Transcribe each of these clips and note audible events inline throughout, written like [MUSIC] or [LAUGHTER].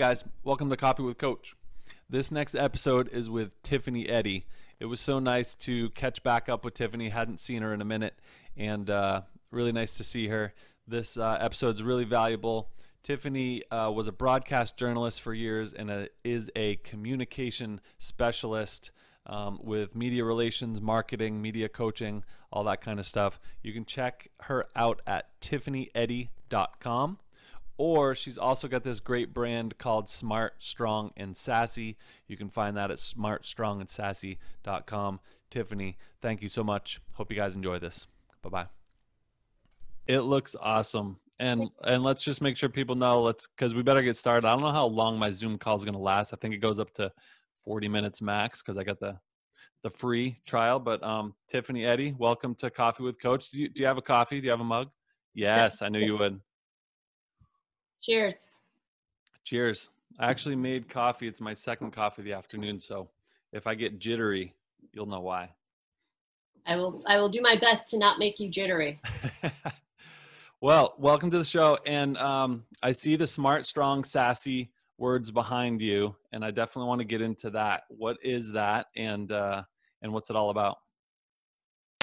Guys, welcome to Coffee with Coach. This next episode is with Tiffany Eddy. It was so nice to catch back up with Tiffany. Hadn't seen her in a minute, and uh, really nice to see her. This uh, is really valuable. Tiffany uh, was a broadcast journalist for years and a, is a communication specialist um, with media relations, marketing, media coaching, all that kind of stuff. You can check her out at tiffanyeddy.com or she's also got this great brand called Smart, Strong, and Sassy. You can find that at smartstrongandsassy.com. Tiffany, thank you so much. Hope you guys enjoy this. Bye bye. It looks awesome. And and let's just make sure people know let's because we better get started. I don't know how long my Zoom call is gonna last. I think it goes up to 40 minutes max because I got the the free trial. But um Tiffany Eddy, welcome to Coffee with Coach. Do you do you have a coffee? Do you have a mug? Yes, I knew you would. Cheers. Cheers. I actually made coffee. It's my second coffee of the afternoon. So if I get jittery, you'll know why. I will I will do my best to not make you jittery. [LAUGHS] well, welcome to the show. And um, I see the smart, strong, sassy words behind you, and I definitely want to get into that. What is that, and uh, and what's it all about?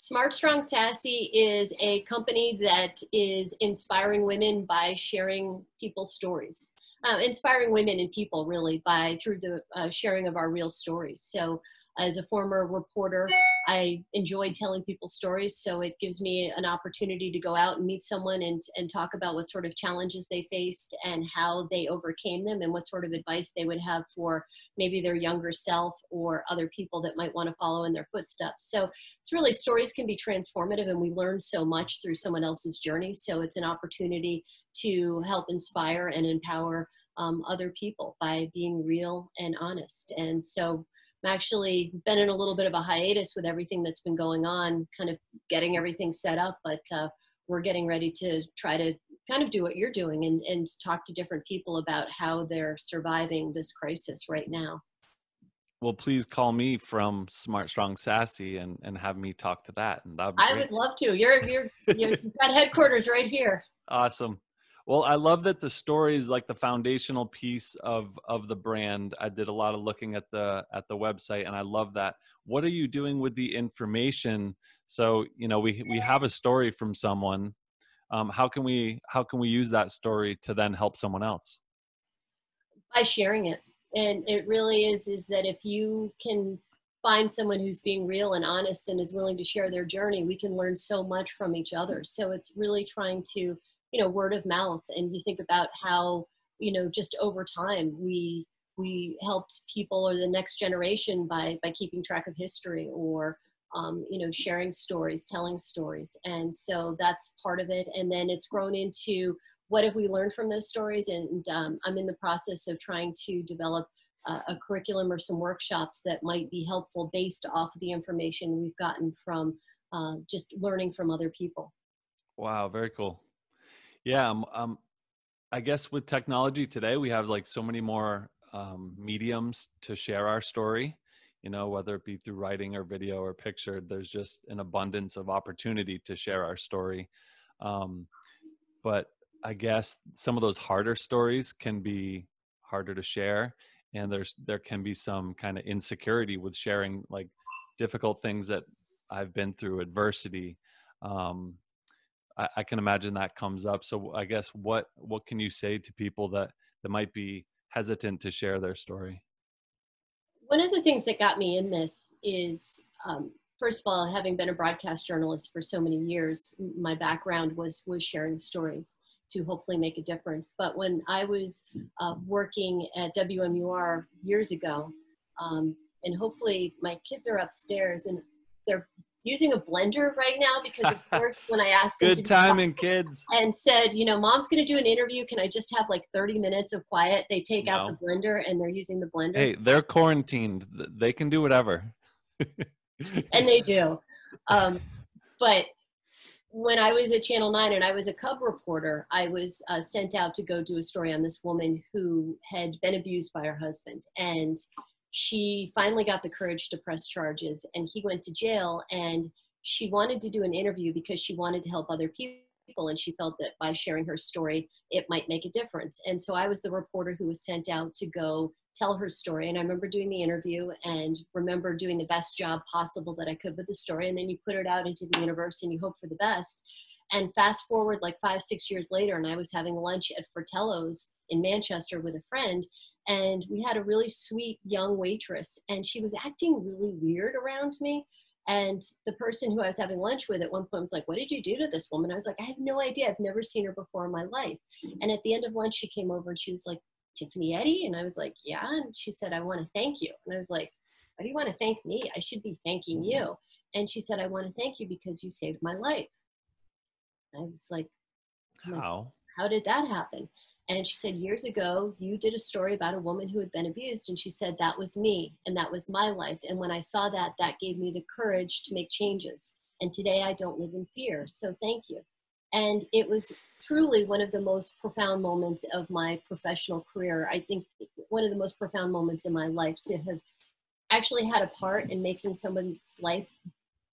Smart Strong Sassy is a company that is inspiring women by sharing people's stories. Uh, inspiring women and people really by through the uh, sharing of our real stories. So as a former reporter, I enjoyed telling people stories, so it gives me an opportunity to go out and meet someone and, and talk about what sort of challenges they faced and how they overcame them and what sort of advice they would have for maybe their younger self or other people that might want to follow in their footsteps. So it's really stories can be transformative and we learn so much through someone else's journey. So it's an opportunity to help inspire and empower um, other people by being real and honest. And so actually been in a little bit of a hiatus with everything that's been going on, kind of getting everything set up, but uh, we're getting ready to try to kind of do what you're doing and, and talk to different people about how they're surviving this crisis right now. Well, please call me from Smart Strong Sassy and, and have me talk to that. And that I would love to. You're you're [LAUGHS] you've got headquarters right here. Awesome. Well, I love that the story is like the foundational piece of of the brand. I did a lot of looking at the at the website, and I love that. What are you doing with the information? So you know, we we have a story from someone. Um, how can we how can we use that story to then help someone else? By sharing it, and it really is is that if you can find someone who's being real and honest and is willing to share their journey, we can learn so much from each other. So it's really trying to you know word of mouth and you think about how you know just over time we we helped people or the next generation by by keeping track of history or um, you know sharing stories telling stories. And so that's part of it. And then it's grown into what have we learned from those stories? And um, i'm in the process of trying to develop uh, a curriculum or some workshops that might be helpful based off of the information we've gotten from uh, just learning from other people. Wow very cool yeah, um, um, I guess with technology today, we have like so many more um, mediums to share our story. You know, whether it be through writing or video or picture, there's just an abundance of opportunity to share our story. Um, but I guess some of those harder stories can be harder to share, and there's there can be some kind of insecurity with sharing like difficult things that I've been through, adversity, um, I, I can imagine that comes up. So I guess what what can you say to people that that might be hesitant to share their story? One of the things that got me in this is um, first of all, having been a broadcast journalist for so many years, my background was was sharing stories to hopefully make a difference. But when I was uh, working at WMUR years ago, um, and hopefully my kids are upstairs and they're using a blender right now because of [LAUGHS] course when I asked them good timing kids and said, you know, mom's going to do an interview. Can I just have like 30 minutes of quiet? They take no. out the blender and they're using the blender. Hey, they're quarantined. They can do whatever. [LAUGHS] and they do. Um, but when I was at Channel 9 and I was a Cub reporter, I was uh, sent out to go do a story on this woman who had been abused by her husband. And she finally got the courage to press charges and he went to jail and she wanted to do an interview because she wanted to help other people and she felt that by sharing her story it might make a difference. And so i was the reporter who was sent out to go tell her story and i remember doing the interview and remember doing the best job possible that i could with the story and then you put it out into the universe and you hope for the best. And fast forward like five six years later and i was having lunch at fratello's in manchester with a friend and we had a really sweet young waitress and she was acting really weird around me and the person who I was having lunch with at one point was like, What did you do to this woman? I was like, I have no idea. I've never seen her before in my life. Mm-hmm. And at the end of lunch, she came over and she was like, Tiffany Eddy? And I was like, Yeah. And she said, I want to thank you. And I was like, Why do you want to thank me? I should be thanking mm-hmm. you. And she said, I want to thank you because you saved my life. I was like, oh How? How did that happen? And she said, Years ago, you did a story about a woman who had been abused. And she said, That was me and that was my life. And when I saw that, that gave me the courage to make changes. And today I don't live in fear. So thank you. And it was truly one of the most profound moments of my professional career. I think one of the most profound moments in my life to have actually had a part in making someone's life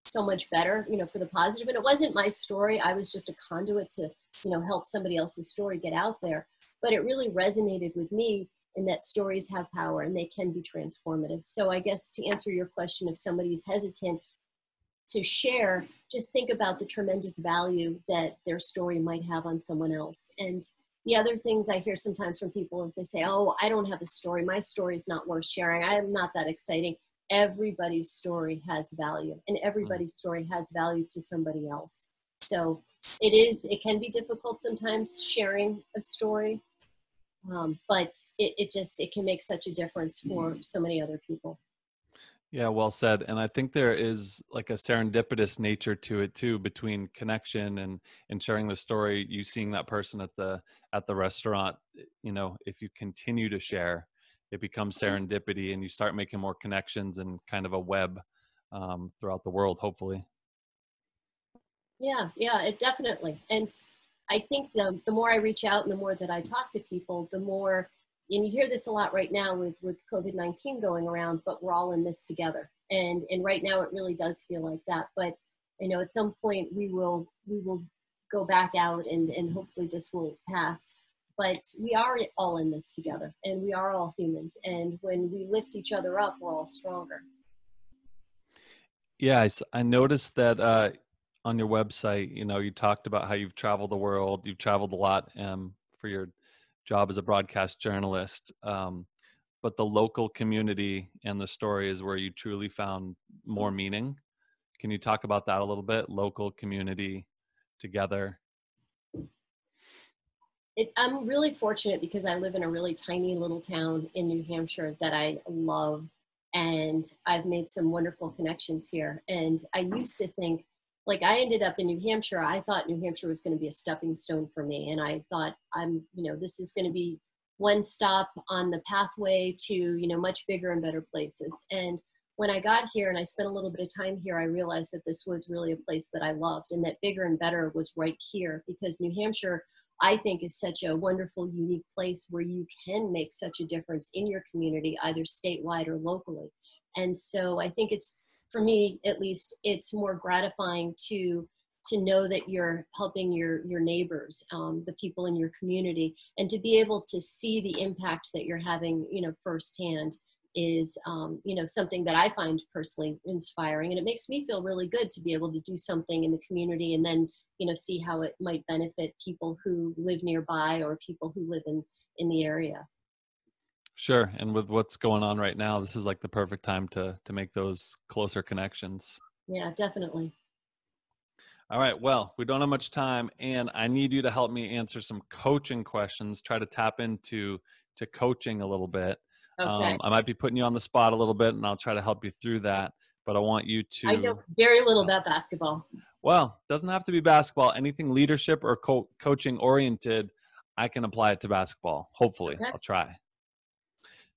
so much better, you know, for the positive. And it wasn't my story. I was just a conduit to, you know, help somebody else's story get out there but it really resonated with me in that stories have power and they can be transformative. So I guess to answer your question, if somebody's hesitant to share, just think about the tremendous value that their story might have on someone else. And the other things I hear sometimes from people is they say, Oh, I don't have a story. My story is not worth sharing. I am not that exciting. Everybody's story has value, and everybody's story has value to somebody else. So it is, it can be difficult sometimes sharing a story, um, but it, it just it can make such a difference for so many other people. Yeah well said and i think there is like a serendipitous nature to it too between connection and and sharing the story you seeing that person at the at the restaurant you know if you continue to share it becomes mm-hmm. serendipity and you start making more connections and kind of a web um, throughout the world hopefully. Yeah yeah it definitely and I think the, the more I reach out and the more that I talk to people, the more, and you hear this a lot right now with, with COVID-19 going around, but we're all in this together. And, and right now it really does feel like that. But, you know, at some point we will, we will go back out and, and hopefully this will pass. But we are all in this together and we are all humans. And when we lift each other up, we're all stronger. Yeah, I, I noticed that uh, on your website, you know, you talked about how you've traveled the world. You've traveled a lot um, for your job as a broadcast journalist. Um, but the local community and the story is where you truly found more meaning. Can you talk about that a little bit? Local community together. It, I'm really fortunate because I live in a really tiny little town in New Hampshire that I love, and I've made some wonderful connections here. And I used to think like I ended up in New Hampshire. I thought New Hampshire was going to be a stepping stone for me. And I thought I'm, you know, this is going to be one stop on the pathway to, you know, much bigger and better places. And when I got here and I spent a little bit of time here, I realized that this was really a place that I loved and that bigger and better was right here because New Hampshire, I think, is such a wonderful, unique place where you can make such a difference in your community, either statewide or locally. And so I think it's for me at least it's more gratifying to to know that you're helping your your neighbors um, the people in your community and to be able to see the impact that you're having you know firsthand is um, you know something that i find personally inspiring and it makes me feel really good to be able to do something in the community and then you know see how it might benefit people who live nearby or people who live in in the area Sure. And with what's going on right now, this is like the perfect time to to make those closer connections. Yeah, definitely. All right. Well, we don't have much time and I need you to help me answer some coaching questions, try to tap into to coaching a little bit. Okay. Um, I might be putting you on the spot a little bit and I'll try to help you through that, but I want you to I know very little about basketball. Well, doesn't have to be basketball, anything leadership or co- coaching oriented, I can apply it to basketball. Hopefully. Okay. I'll try.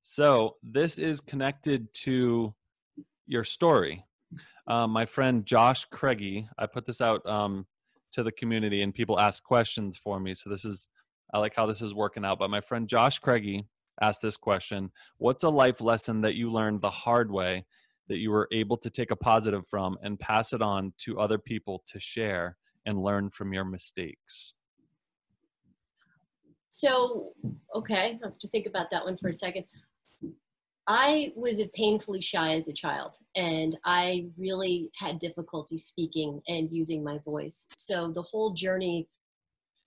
So this is connected to your story. Um, my friend Josh Craigie, I put this out um, to the community and people ask questions for me. So this is, I like how this is working out. But my friend Josh Craigie asked this question What's a life lesson that you learned the hard way that you were able to take a positive from and pass it on to other people to share and learn from your mistakes? So, okay, I have to think about that one for a second. I was painfully shy as a child, and I really had difficulty speaking and using my voice. So the whole journey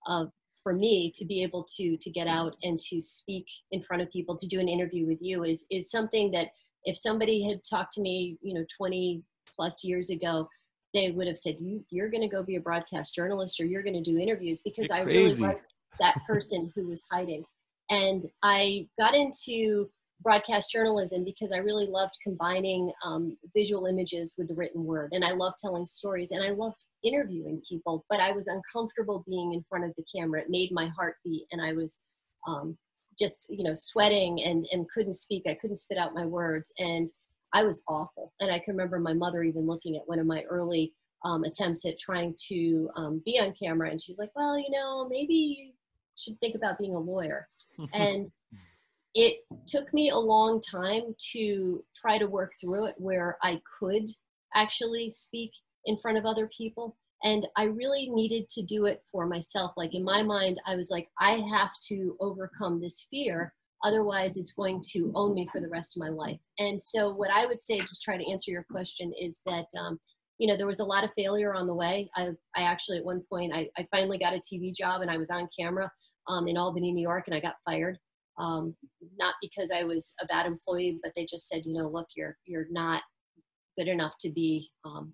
of for me to be able to to get out and to speak in front of people, to do an interview with you, is is something that if somebody had talked to me, you know, 20 plus years ago, they would have said, "You you're going to go be a broadcast journalist, or you're going to do interviews," because I really was that person who was hiding. And I got into broadcast journalism because I really loved combining um, visual images with the written word. And I loved telling stories and I loved interviewing people, but I was uncomfortable being in front of the camera. It made my heart beat and I was um, just, you know, sweating and, and couldn't speak. I couldn't spit out my words. And I was awful. And I can remember my mother even looking at one of my early um, attempts at trying to um, be on camera. And she's like, well, you know, maybe you should think about being a lawyer. [LAUGHS] and it took me a long time to try to work through it where I could actually speak in front of other people. And I really needed to do it for myself. Like in my mind, I was like, I have to overcome this fear. Otherwise, it's going to own me for the rest of my life. And so, what I would say to try to answer your question is that, um, you know, there was a lot of failure on the way. I, I actually, at one point, I, I finally got a TV job and I was on camera um, in Albany, New York, and I got fired um, not because I was a bad employee, but they just said, you know, look, you're you're not good enough to be um,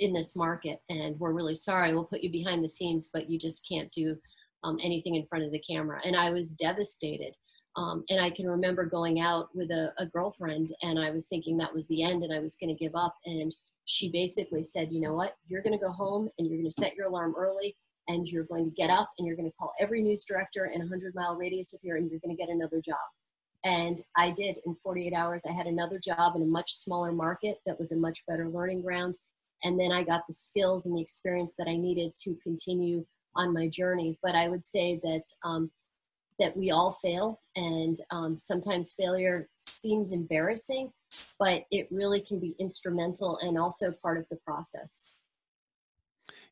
in this market, and we're really sorry. We'll put you behind the scenes, but you just can't do um, anything in front of the camera. And I was devastated. Um, and I can remember going out with a, a girlfriend, and I was thinking that was the end, and I was going to give up. And she basically said, you know what, you're going to go home, and you're going to set your alarm early and you're going to get up and you're going to call every news director in a 100 mile radius of here and you're going to get another job. And I did in 48 hours. I had another job in a much smaller market that was a much better learning ground. And then I got the skills and the experience that I needed to continue on my journey. But I would say that um, that we all fail, and um, sometimes failure seems embarrassing, but it really can be instrumental and also part of the process.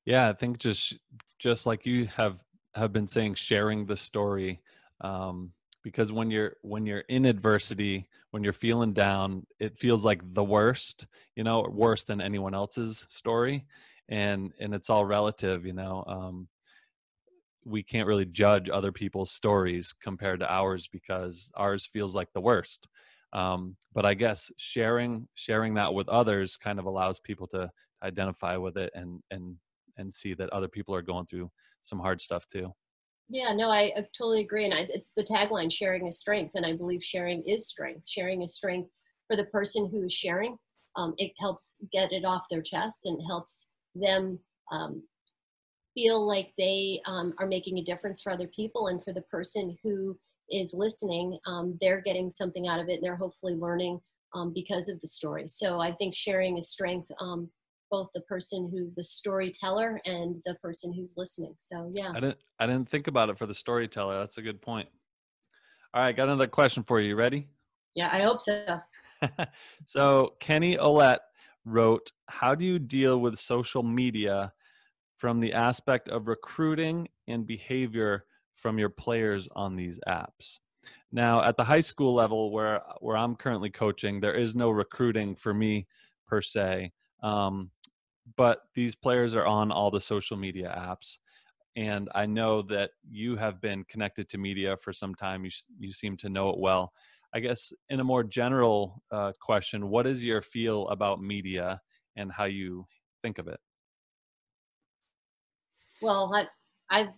Yeah, I think just just like you have have been saying, sharing the story, um, because when you're when you're in adversity, when you're feeling down, it feels like the worst, you know, worse than anyone else's story, and and it's all relative, you know. Um, we can't really judge other people's stories compared to ours because ours feels like the worst. Um, but I guess sharing sharing that with others kind of allows people to identify with it and and and see that other people are going through some hard stuff too. Yeah, no, I, I totally agree. And I, it's the tagline sharing is strength. And I believe sharing is strength. Sharing is strength for the person who is sharing. Um, it helps get it off their chest and helps them um, feel like they um, are making a difference for other people. And for the person who is listening, um, they're getting something out of it and they're hopefully learning um, because of the story. So I think sharing is strength um, both the person who's the storyteller and the person who's listening. So yeah. I didn't I didn't think about it for the storyteller. That's a good point. All right, got another question for you. Ready? Yeah, I hope so. [LAUGHS] so Kenny Olette wrote, How do you deal with social media from the aspect of recruiting and behavior from your players on these apps? Now, at the high school level where where I'm currently coaching, there is no recruiting for me per se. Um, but these players are on all the social media apps and i know that you have been connected to media for some time you, you seem to know it well. I guess in a more general uh, question what is your feel about media and how you think of it? Well i i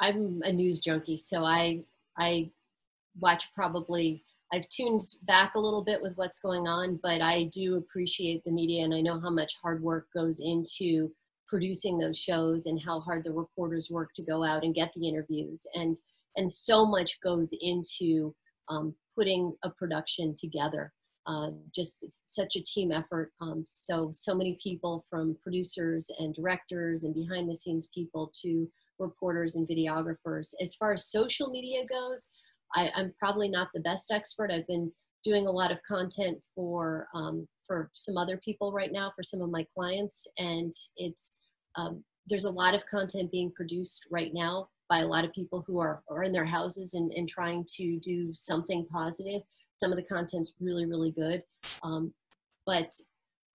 i'm a news junkie so i i watch probably I've tuned back a little bit with what's going on, but I do appreciate the media and I know how much hard work goes into producing those shows and how hard the reporters work to go out and get the interviews and and so much goes into um, putting a production together. Uh, just such a team effort. Um, so so many people from producers and directors and behind the scenes people to reporters and videographers. As far as social media goes, I, am probably not the best expert. I've been doing a lot of content for um, for some other people right now, for some of my clients, and it's um, there's a lot of content being produced right now by a lot of people who are, are in their houses and, and trying to do something positive. Some of the content's really, really good. Um, but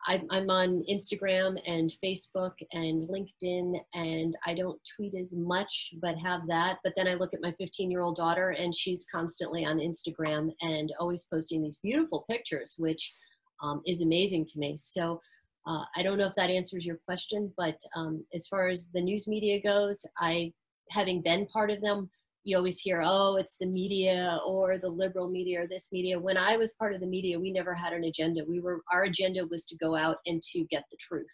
I'm, on Instagram and Facebook and LinkedIn, and I don't tweet as much, but have that. But then I look at my 15 year old daughter, and she's constantly on Instagram and always posting these beautiful pictures, which um, is amazing to me. So uh, I don't know if that answers your question, but um, as far as the news media goes, I, having been part of them, you always hear, oh, it's the media or the liberal media or this media. When I was part of the media, we never had an agenda. We were our agenda was to go out and to get the truth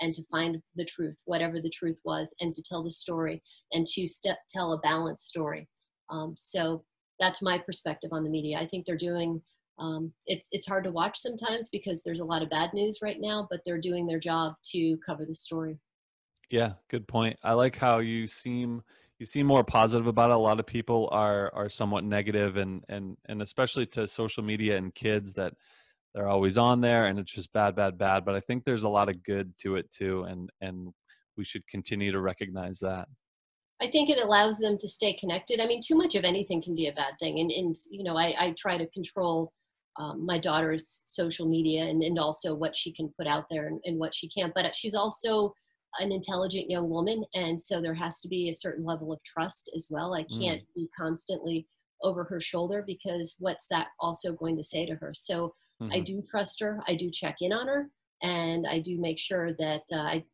and to find the truth, whatever the truth was, and to tell the story and to st- tell a balanced story. Um, so that's my perspective on the media. I think they're doing. Um, it's it's hard to watch sometimes because there's a lot of bad news right now, but they're doing their job to cover the story. Yeah, good point. I like how you seem you seem more positive about it. A lot of people are are somewhat negative, and and and especially to social media and kids that they're always on there, and it's just bad, bad, bad. But I think there's a lot of good to it too, and and we should continue to recognize that. I think it allows them to stay connected. I mean, too much of anything can be a bad thing, and and you know, I I try to control. Um, my daughter's social media and, and also what she can put out there and, and what she can't. But she's also an intelligent young woman and so there has to be a certain level of trust as well i mm. can't mm. be constantly over her shoulder because what's that also going to say to her so mm-hmm. i do trust her i do check in on her and i do make sure that uh, i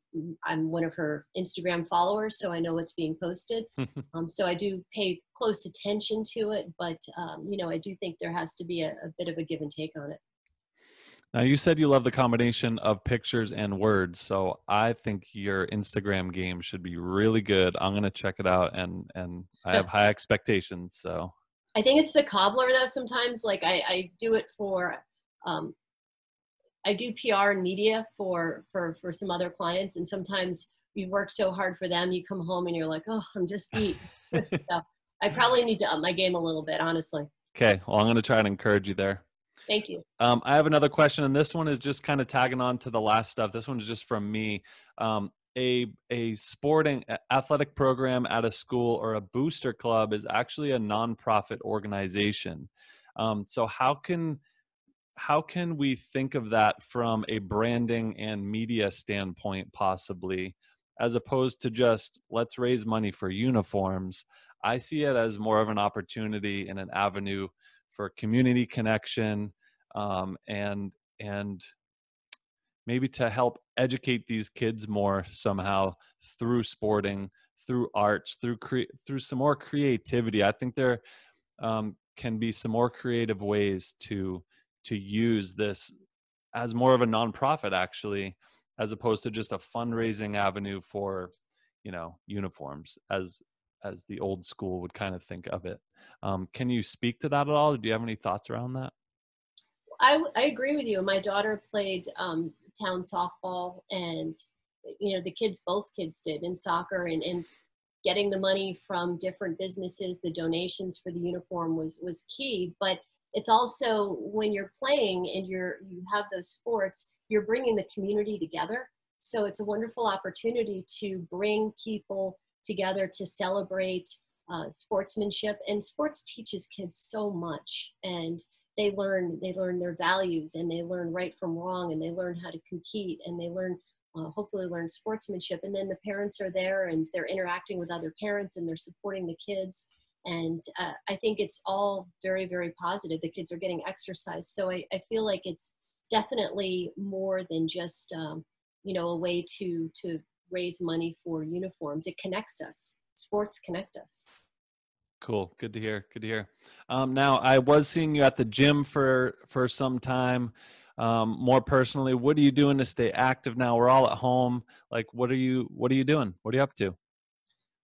i'm one of her instagram followers so i know what's being posted [LAUGHS] um, so i do pay close attention to it but um, you know i do think there has to be a, a bit of a give and take on it now you said you love the combination of pictures and words, so I think your Instagram game should be really good. I'm gonna check it out, and and I have high expectations. So I think it's the cobbler though. Sometimes, like I, I do it for, um, I do PR and media for for for some other clients, and sometimes you work so hard for them, you come home and you're like, oh, I'm just beat. so [LAUGHS] I probably need to up my game a little bit, honestly. Okay, well, I'm gonna try and encourage you there. Thank you. Um, I have another question, and this one is just kind of tagging on to the last stuff. This one is just from me. Um, a a sporting athletic program at a school or a booster club is actually a nonprofit organization. Um, so how can how can we think of that from a branding and media standpoint, possibly, as opposed to just let's raise money for uniforms? I see it as more of an opportunity and an avenue for community connection um, and and maybe to help educate these kids more somehow through sporting through arts through cre- through some more creativity. I think there um, can be some more creative ways to to use this as more of a nonprofit actually as opposed to just a fundraising avenue for you know uniforms as as the old school would kind of think of it um, can you speak to that at all? Do you have any thoughts around that? I, I agree with you. My daughter played um, town softball, and you know the kids, both kids did in soccer, and and getting the money from different businesses, the donations for the uniform was was key. But it's also when you're playing and you're you have those sports, you're bringing the community together. So it's a wonderful opportunity to bring people together to celebrate uh, sportsmanship. And sports teaches kids so much and they learn they learn their values and they learn right from wrong and they learn how to compete and they learn uh, hopefully learn sportsmanship. And then the parents are there and they're interacting with other parents and they're supporting the kids. And uh, i think it's all very very positive. The kids are getting exercise. So i, I feel like it's definitely more than just um, you know a way to to raise money for uniforms it connects us sports connect us. Cool. Good to hear. Good to hear. Um, now, I was seeing you at the gym for for some time. Um, more personally, what are you doing to stay active now? We're all at home. Like, what are you What are you doing? What are you up to?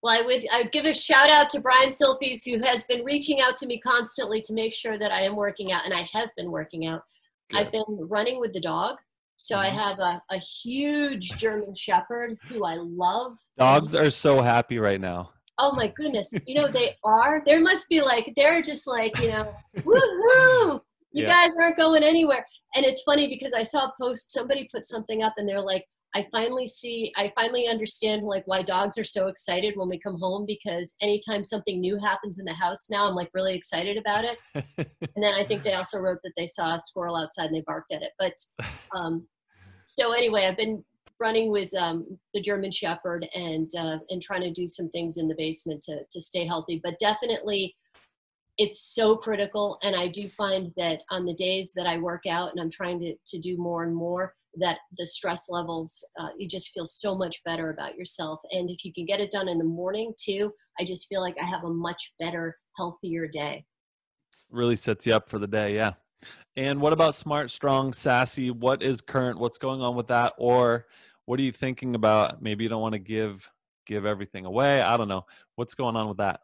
Well, I would I would give a shout out to Brian Silfies, who has been reaching out to me constantly to make sure that I am working out, and I have been working out. Good. I've been running with the dog. So mm-hmm. I have a, a huge German Shepherd who I love. Dogs are so happy right now. Oh my goodness. You know, they [LAUGHS] are. There must be like, they're just like, you know, woohoo! You yeah. guys aren't going anywhere. And it's funny because I saw a post, somebody put something up and they're like, I finally see, I finally understand like why dogs are so excited when we come home because anytime something new happens in the house now, I'm like really excited about it. [LAUGHS] and then I think they also wrote that they saw a squirrel outside and they barked at it. But [LAUGHS] um, so anyway, I've been running with um, the German Shepherd and uh, and trying to do some things in the basement to to stay healthy. But definitely, it's so critical. And I do find that on the days that I work out and I'm trying to to do more and more, that the stress levels uh, you just feel so much better about yourself. And if you can get it done in the morning too, I just feel like I have a much better, healthier day. Really sets you up for the day. Yeah. And what about smart, strong, sassy? What is current? What's going on with that? Or what are you thinking about? Maybe you don't want to give give everything away. I don't know. What's going on with that?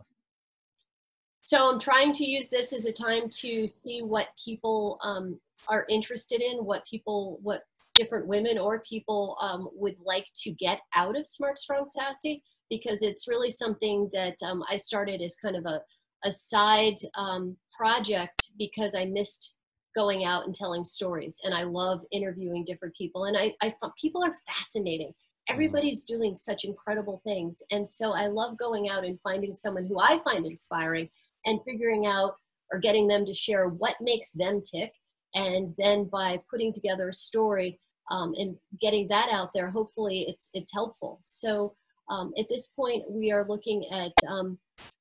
So I'm trying to use this as a time to see what people um, are interested in, what people, what different women or people um, would like to get out of Smart, Strong, Sassy, because it's really something that um, I started as kind of a, a side um, project because I missed going out and telling stories and i love interviewing different people and i, I people are fascinating mm-hmm. everybody's doing such incredible things and so i love going out and finding someone who i find inspiring and figuring out or getting them to share what makes them tick and then by putting together a story um, and getting that out there hopefully it's it's helpful so um, at this point we are looking at um,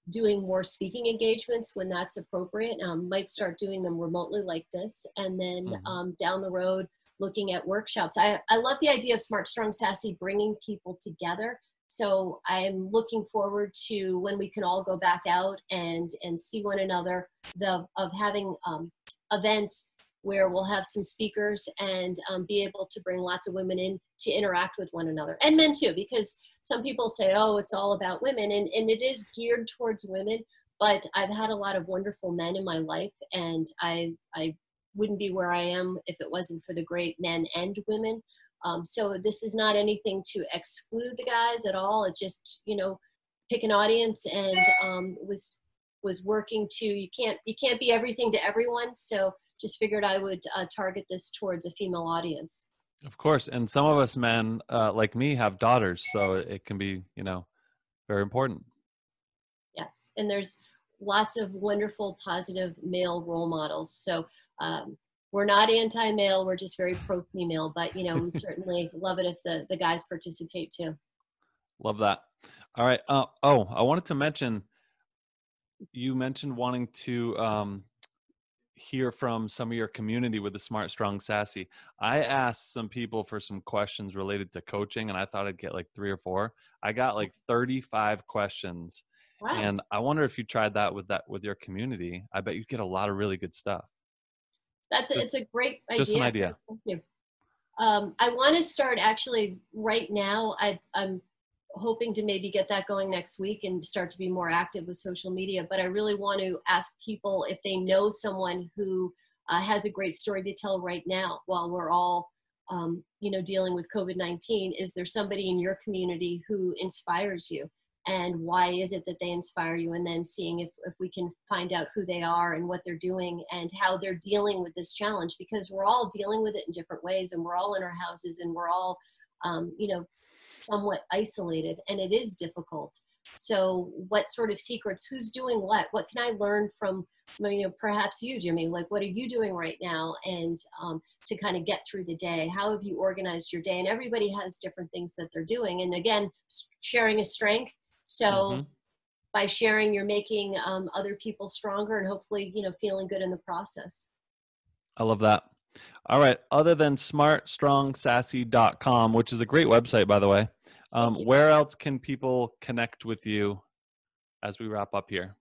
doing more speaking engagements when that's appropriate. Um, might start doing them remotely like this, and then mm-hmm. um, down the road, looking at workshops. I, I love the idea of Smart, Strong, Sassy bringing people together. So I'm looking forward to when we can all go back out and and see one another. The of having um, events where we'll have some speakers and um, be able to bring lots of women in to interact with one another and men too because some people say oh it's all about women and, and it is geared towards women but i've had a lot of wonderful men in my life and i i wouldn't be where i am if it wasn't for the great men and women. Um, so this is not anything to exclude the guys at all it just you know pick an audience and um, was was working to you can't you can't be everything to everyone so just figured I would uh, target this towards a female audience. Of course, and some of us men, uh, like me, have daughters, so it can be, you know, very important. Yes, and there's lots of wonderful, positive male role models. So um, we're not anti-male; we're just very [LAUGHS] pro-female. But you know, we certainly love it if the the guys participate too. Love that. All right. Uh, oh, I wanted to mention. You mentioned wanting to um, hear from some of your community with the smart strong sassy. I asked some people for some questions related to coaching and i thought i'd get like three or four. I got like 35 questions wow. and i wonder if you tried that with that with your community. I bet you get a lot of really good stuff. That's a, it's a great idea just an idea. thank you. Um, i want to start actually right now I, i'm hoping to maybe get that going next week and start to be more active with social media. But I really want to ask people if they know someone who uh, has a great story to tell right now while we're all, um, you know, dealing with COVID-19. Is there somebody in your community who inspires you? And why is it that they inspire you? And then seeing if, if we can find out who they are and what they're doing and how they're dealing with this challenge because we're all dealing with it in different ways and we're all in our houses and we're all um, you know somewhat isolated and it is difficult. So what sort of secrets who's doing what? What can i learn from you know perhaps you jimmy? Like what are you doing right now? And um, to kind of get through the day how have you organized your day? And everybody has different things that they're doing. And again sharing is strength. So mm-hmm. by sharing you're making um, other people stronger and hopefully you know feeling good in the process. I love that. All right. Other than smartstrongsassy.com, which is a great website, by the way, um, where else can people connect with you as we wrap up here?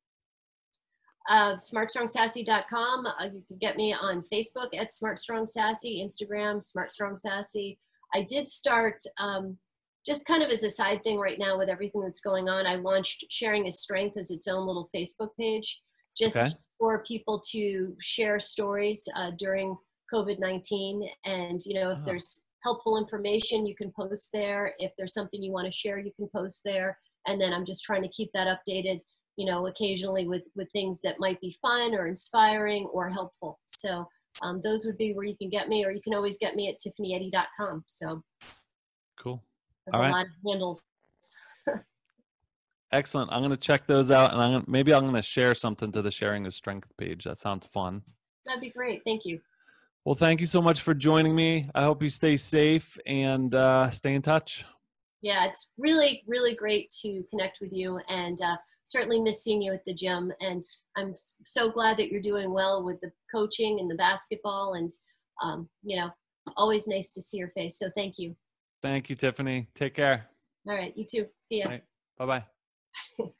Uh, smartstrongsassy.com. Uh, you can get me on Facebook at smartstrongsassy, Instagram, smartstrongsassy. I did start um, just kind of as a side thing right now with everything that's going on. I launched Sharing is Strength as its own little Facebook page just okay. for people to share stories uh, during COVID 19. And, you know, if uh-huh. there's helpful information, you can post there. If there's something you want to share, you can post there. And then I'm just trying to keep that updated, you know, occasionally with, with things that might be fun or inspiring or helpful. So um, those would be where you can get me, or you can always get me at tiffanyeddy.com. So Cool. All a right. lot of handles. [LAUGHS] Excellent. I'm gonna check those out, and I'm gonna, maybe I'm gonna share something to the sharing of strength page. That sounds fun. That'd be great. Thank you. Well, thank you so much for joining me. I hope you stay safe and uh, stay in touch. Yeah, it's really, really great to connect with you and uh, certainly miss seeing you at the gym. And I'm so glad that you're doing well with the coaching and the basketball. And, um, you know, always nice to see your face. So thank you. Thank you, Tiffany. Take care. All right. You too. See ya. Bye. Bye bye.